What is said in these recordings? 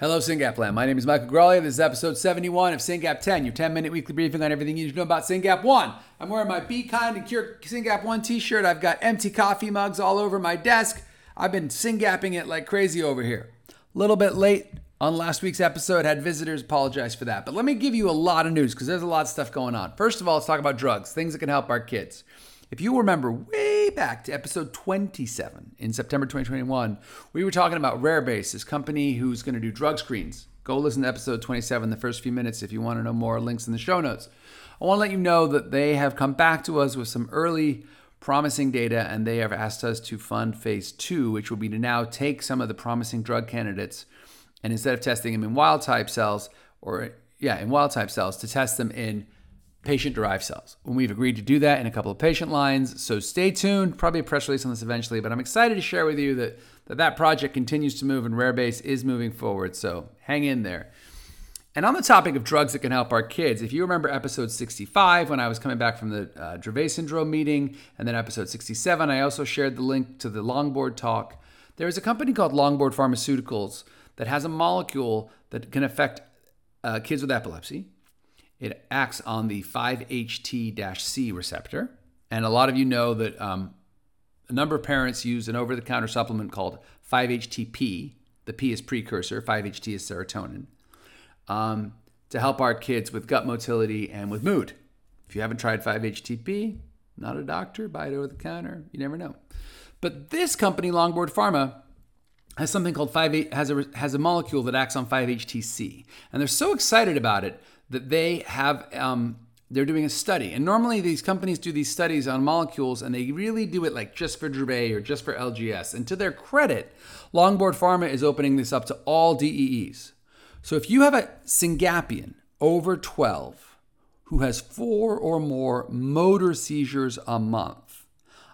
Hello, SYNGAP Land. My name is Michael Graglia. This is episode 71 of SYNGAP 10, your 10 minute weekly briefing on everything you need to know about SYNGAP 1. I'm wearing my Be Kind and Cure SYNGAP 1 t shirt. I've got empty coffee mugs all over my desk. I've been SYNGAPing it like crazy over here. A little bit late on last week's episode, had visitors, apologize for that. But let me give you a lot of news because there's a lot of stuff going on. First of all, let's talk about drugs, things that can help our kids. If you remember way back to episode 27 in September 2021, we were talking about Rarebase, this company who's going to do drug screens. Go listen to episode 27, the first few minutes, if you want to know more. Links in the show notes. I want to let you know that they have come back to us with some early promising data and they have asked us to fund phase two, which will be to now take some of the promising drug candidates and instead of testing them in wild type cells, or yeah, in wild type cells, to test them in patient derived cells. And we've agreed to do that in a couple of patient lines. So stay tuned. Probably a press release on this eventually, but I'm excited to share with you that that, that project continues to move and Rarebase is moving forward. So hang in there. And on the topic of drugs that can help our kids, if you remember episode 65 when I was coming back from the uh, Dravet syndrome meeting, and then episode 67, I also shared the link to the Longboard talk. There is a company called Longboard Pharmaceuticals that has a molecule that can affect uh, kids with epilepsy it acts on the 5-HT C receptor. And a lot of you know that um, a number of parents use an over the counter supplement called 5-HTP. The P is precursor, 5-HT is serotonin, um, to help our kids with gut motility and with mood. If you haven't tried 5-HTP, not a doctor, buy it over the counter. You never know. But this company, Longboard Pharma, has something called 5 has a has a molecule that acts on 5-HTC, and they're so excited about it that they have um, they're doing a study. And normally these companies do these studies on molecules and they really do it like just for Dravet or just for LGS. And to their credit, Longboard Pharma is opening this up to all DEEs. So if you have a Syngapian over 12 who has four or more motor seizures a month,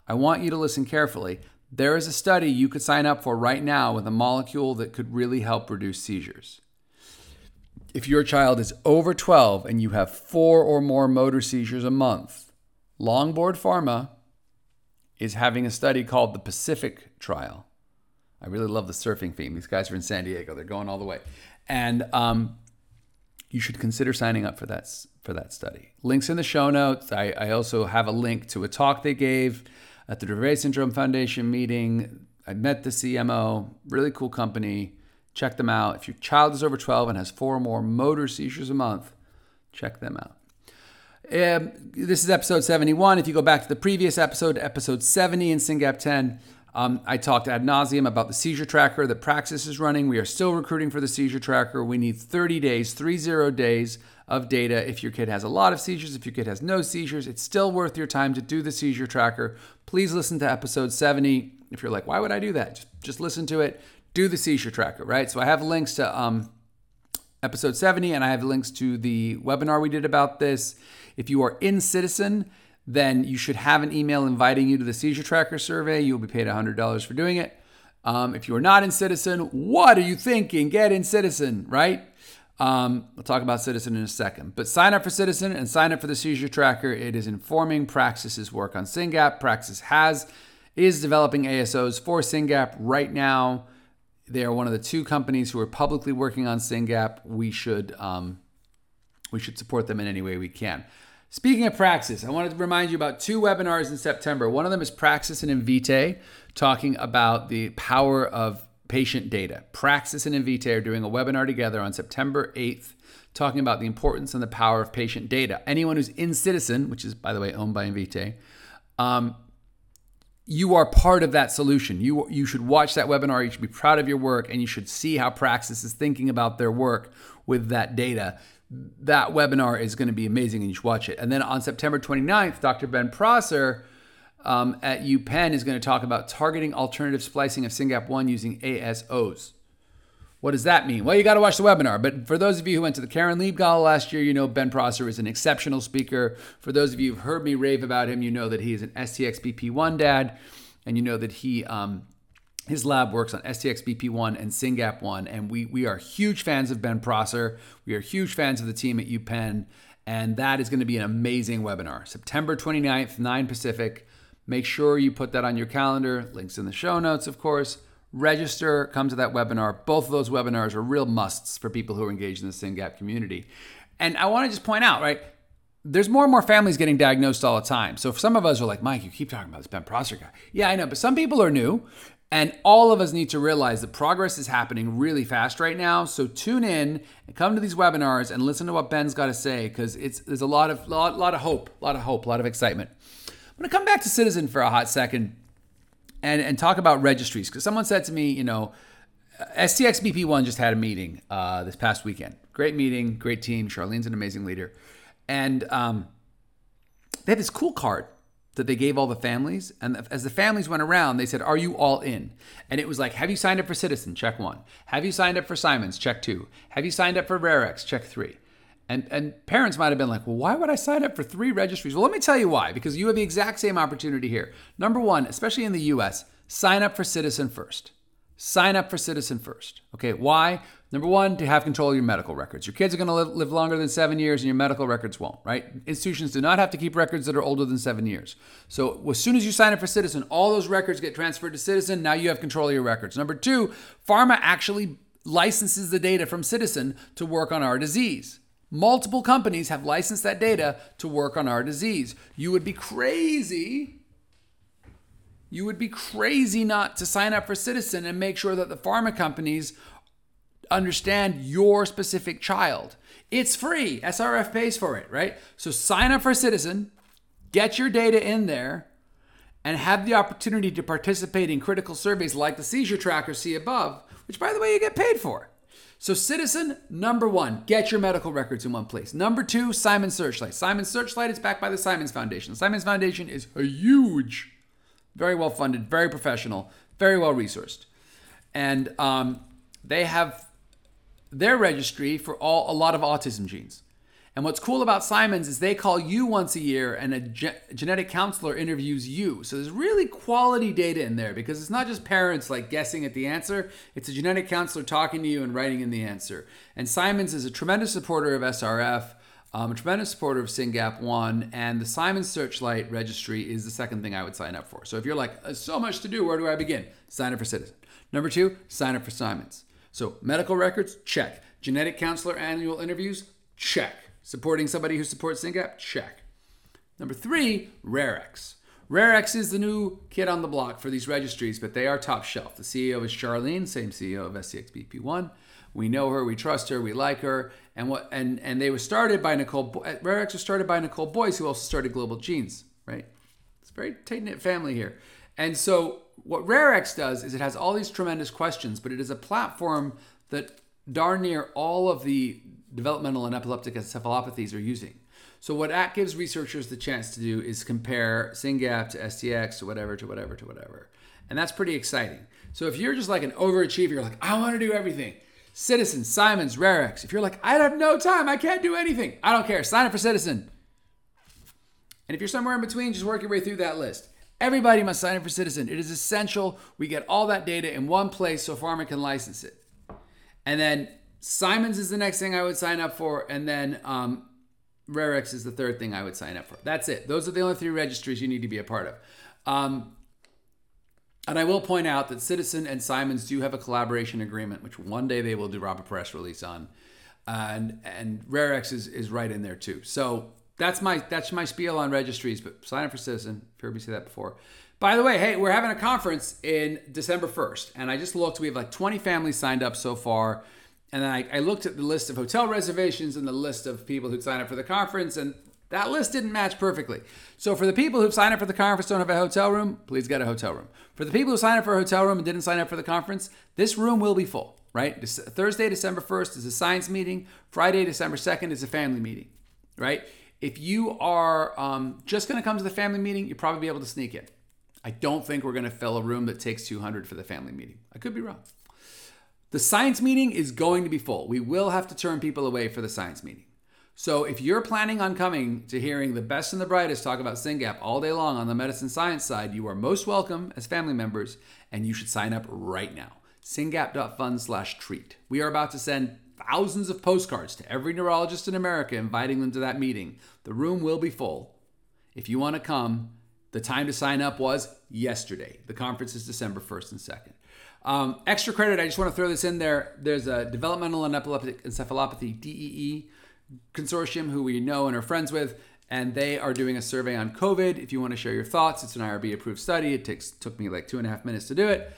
I want you to listen carefully. There is a study you could sign up for right now with a molecule that could really help reduce seizures if your child is over 12 and you have four or more motor seizures a month, Longboard Pharma is having a study called the Pacific Trial. I really love the surfing theme. These guys are in San Diego; they're going all the way, and um, you should consider signing up for that for that study. Links in the show notes. I, I also have a link to a talk they gave at the Dravet Syndrome Foundation meeting. I met the CMO, really cool company. Check them out. If your child is over 12 and has four or more motor seizures a month, check them out. Um, this is episode 71. If you go back to the previous episode, episode 70 in SYNGAP 10, um, I talked ad nauseum about the seizure tracker that Praxis is running. We are still recruiting for the seizure tracker. We need 30 days, 30 days of data. If your kid has a lot of seizures, if your kid has no seizures, it's still worth your time to do the seizure tracker. Please listen to episode 70. If you're like, why would I do that? Just, just listen to it do the seizure tracker, right? So I have links to um, episode 70 and I have links to the webinar we did about this. If you are in Ciitizen, then you should have an email inviting you to the seizure tracker survey. You'll be paid $100 for doing it. Um, if you are not in Ciitizen, what are you thinking? Get in Ciitizen, right? Um, we'll talk about Ciitizen in a second. But sign up for Ciitizen and sign up for the seizure tracker. It is informing Praxis's work on SYNGAP. Praxis has is developing ASOs for SYNGAP right now. They are one of the two companies who are publicly working on SYNGAP. We should um, we should support them in any way we can. Speaking of Praxis, I wanted to remind you about two webinars in September. One of them is Praxis and Invitae, talking about the power of patient data. Praxis and Invitae are doing a webinar together on September 8th, talking about the importance and the power of patient data. Anyone who's in Ciitizen, which is, by the way, owned by Invitae, um, you are part of that solution. You, you should watch that webinar. You should be proud of your work and you should see how Praxis is thinking about their work with that data. That webinar is going to be amazing and you should watch it. And then on September 29th, Dr. Ben Prosser um, at UPenn is going to talk about targeting alternative splicing of SYNGAP1 using ASOs. What does that mean? Well, you got to watch the webinar. But for those of you who went to the Karen Lieb Gala last year, you know Ben Prosser is an exceptional speaker. For those of you who've heard me rave about him, you know that he is an STXBP1 dad, and you know that he um, his lab works on STXBP1 and SYNGAP1. And we we are huge fans of Ben Prosser. We are huge fans of the team at UPenn, and that is going to be an amazing webinar. September 29th, 9 Pacific. Make sure you put that on your calendar. Links in the show notes, of course. Register, come to that webinar. Both of those webinars are real musts for people who are engaged in the SYNGAP community. And I want to just point out, right? There's more and more families getting diagnosed all the time. So if some of us are like, Mike, you keep talking about this Ben guy. Yeah, I know, but some people are new. And all of us need to realize that progress is happening really fast right now. So tune in and come to these webinars and listen to what Ben's got to say because it's there's a lot of lot, lot of hope, a lot of hope, a lot of excitement. I'm gonna come back to Ciitizen for a hot second and and talk about registries because someone said to me, you know, STX BP1 just had a meeting uh, this past weekend. Great meeting, great team. Charlene's an amazing leader, and um, they had this cool card that they gave all the families. And as the families went around, they said, Are you all in? And it was like, Have you signed up for Ciitizen? Check one. Have you signed up for Simons? Check two. Have you signed up for RareX? Check three. And, and parents might have been like, well, why would I sign up for three registries? Well, let me tell you why, because you have the exact same opportunity here. Number one, especially in the US, sign up for Ciitizen first. Sign up for Ciitizen first. Okay, why? Number one, to have control of your medical records. Your kids are to live, live, longer than seven years, and your medical records won't, right? Institutions do not have to keep records that are older than seven years. So as soon as you sign up for Ciitizen, all those records get transferred to Ciitizen. Now you have control of your records. Number two, pharma actually licenses the data from Ciitizen to work on our disease. Multiple companies have licensed that data to work on our disease. You would be crazy. You would be crazy not to sign up for Ciitizen and make sure that the pharma companies understand your specific child. It's free. SRF pays for it, right? So sign up for Ciitizen, get your data in there, and have the opportunity to participate in critical surveys like the seizure tracker see above, which by the way you get paid for. So, Ciitizen number one, get your medical records in one place. Number two, Simon Searchlight. Simon Searchlight is backed by the Simons Foundation. The Simons Foundation is a huge, very well funded, very professional, very well resourced. And um, they have their registry for all a lot of autism genes. And what's cool about Simons is they call you once a year and a ge- genetic counselor interviews you. So there's really quality data in there because it's not just parents like guessing at the answer, it's a genetic counselor talking to you and writing in the answer. And Simons is a tremendous supporter of SRF, um, a tremendous supporter of SYNGAP 1, and the Simons Searchlight registry is the second thing I would sign up for. So if you're like, so much to do, where do I begin? Sign up for Ciitizen. Number two, sign up for Simons. So medical records, check. Genetic counselor annual interviews, check. Supporting somebody who supports SYNGAP? Check. Number three, RareX. RareX is the new kid on the block for these registries, but they are top shelf. The CEO is Charlene, same CEO of STXBP1. We know her, we trust her, we like her, and what and and they were started by Nicole. RareX was started by Nicole Boice, who also started Global Genes. Right? It's a very tight knit family here, and so what RareX does is it has all these tremendous questions, but it is a platform that darn near all of the developmental and epileptic encephalopathies are using. So what that gives researchers the chance to do is compare SYNGAP to STX to whatever to whatever to whatever. And that's pretty exciting. So if you're just like an overachiever, you're like, I want to do everything. Ciitizen, Simons, RareX. If you're like, I have no time, I can't do anything. I don't care. Sign up for Ciitizen. And if you're somewhere in between, just work your way through that list. Everybody must sign up for Ciitizen. It is essential we get all that data in one place so pharma can license it. And then Simons is the next thing I would sign up for, and then um, RareX is the third thing I would sign up for. That's it. Those are the only three registries you need to be a part of. Um, and I will point out that Ciitizen and Simons do have a collaboration agreement, which one day they will drop a press release on, and and RareX is, is right in there too. So that's my that's my spiel on registries. But sign up for Ciitizen. You've heard me say that before. By the way, hey, we're having a conference in December 1st, and I just looked. We have like 20 families signed up so far. And then I, I looked at the list of hotel reservations and the list of people who'd signed up for the conference, and that list didn't match perfectly. So for the people who've signed up for the conference don't have a hotel room, please get a hotel room. For the people who signed up for a hotel room and didn't sign up for the conference, this room will be full, right? Thursday, December 1st is a science meeting. Friday, December 2nd is a family meeting, right? If you are um, just going to come to the family meeting, you'll probably be able to sneak in. I don't think we're going to fill a room that takes 200 for the family meeting. I could be wrong. The science meeting is going to be full. We will have to turn people away for the science meeting. So if you're planning on coming to hearing the best and the brightest talk about SYNGAP all day long on the medicine science side, you are most welcome as family members, and you should sign up right now. SYNGAP.fund slash treat. We are about to send thousands of postcards to every neurologist in America inviting them to that meeting. The room will be full. If you want to come, the time to sign up was yesterday. The conference is December 1st and 2nd. Um, extra credit, I just want to throw this in there. There's a developmental and epileptic encephalopathy DEE consortium who we know and are friends with, and they are doing a survey on COVID. If you want to share your thoughts, it's an IRB approved study. It takes took me like two and a half minutes to do it.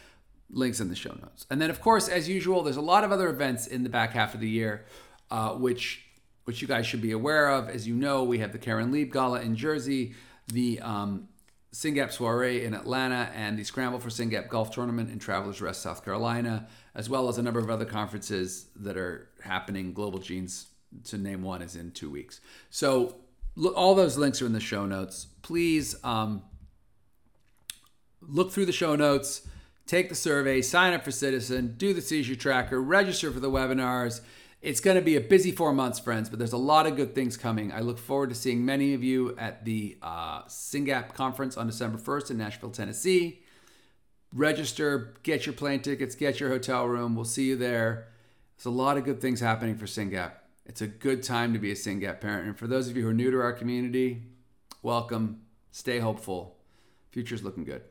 Links in the show notes. And then, of course, as usual, there's a lot of other events in the back half of the year, uh, which which you guys should be aware of. As you know, we have the Karen Lieb Gala in Jersey, the um, SYNGAP Soiree in Atlanta, and the Scramble for SYNGAP Golf Tournament in Travelers Rest, South Carolina, as well as a number of other conferences that are happening. Global Genes, to name one, is in two weeks. So look, all those links are in the show notes. Please um, look through the show notes, take the survey, sign up for Ciitizen, do the seizure tracker, register for the webinars. It's going to be a busy four months, friends, but there's a lot of good things coming. I look forward to seeing many of you at the uh, SYNGAP conference on December 1st in Nashville, Tennessee. Register, get your plane tickets, get your hotel room. We'll see you there. There's a lot of good things happening for SYNGAP. It's a good time to be a SYNGAP parent. And for those of you who are new to our community, welcome. Stay hopeful. Future's looking good.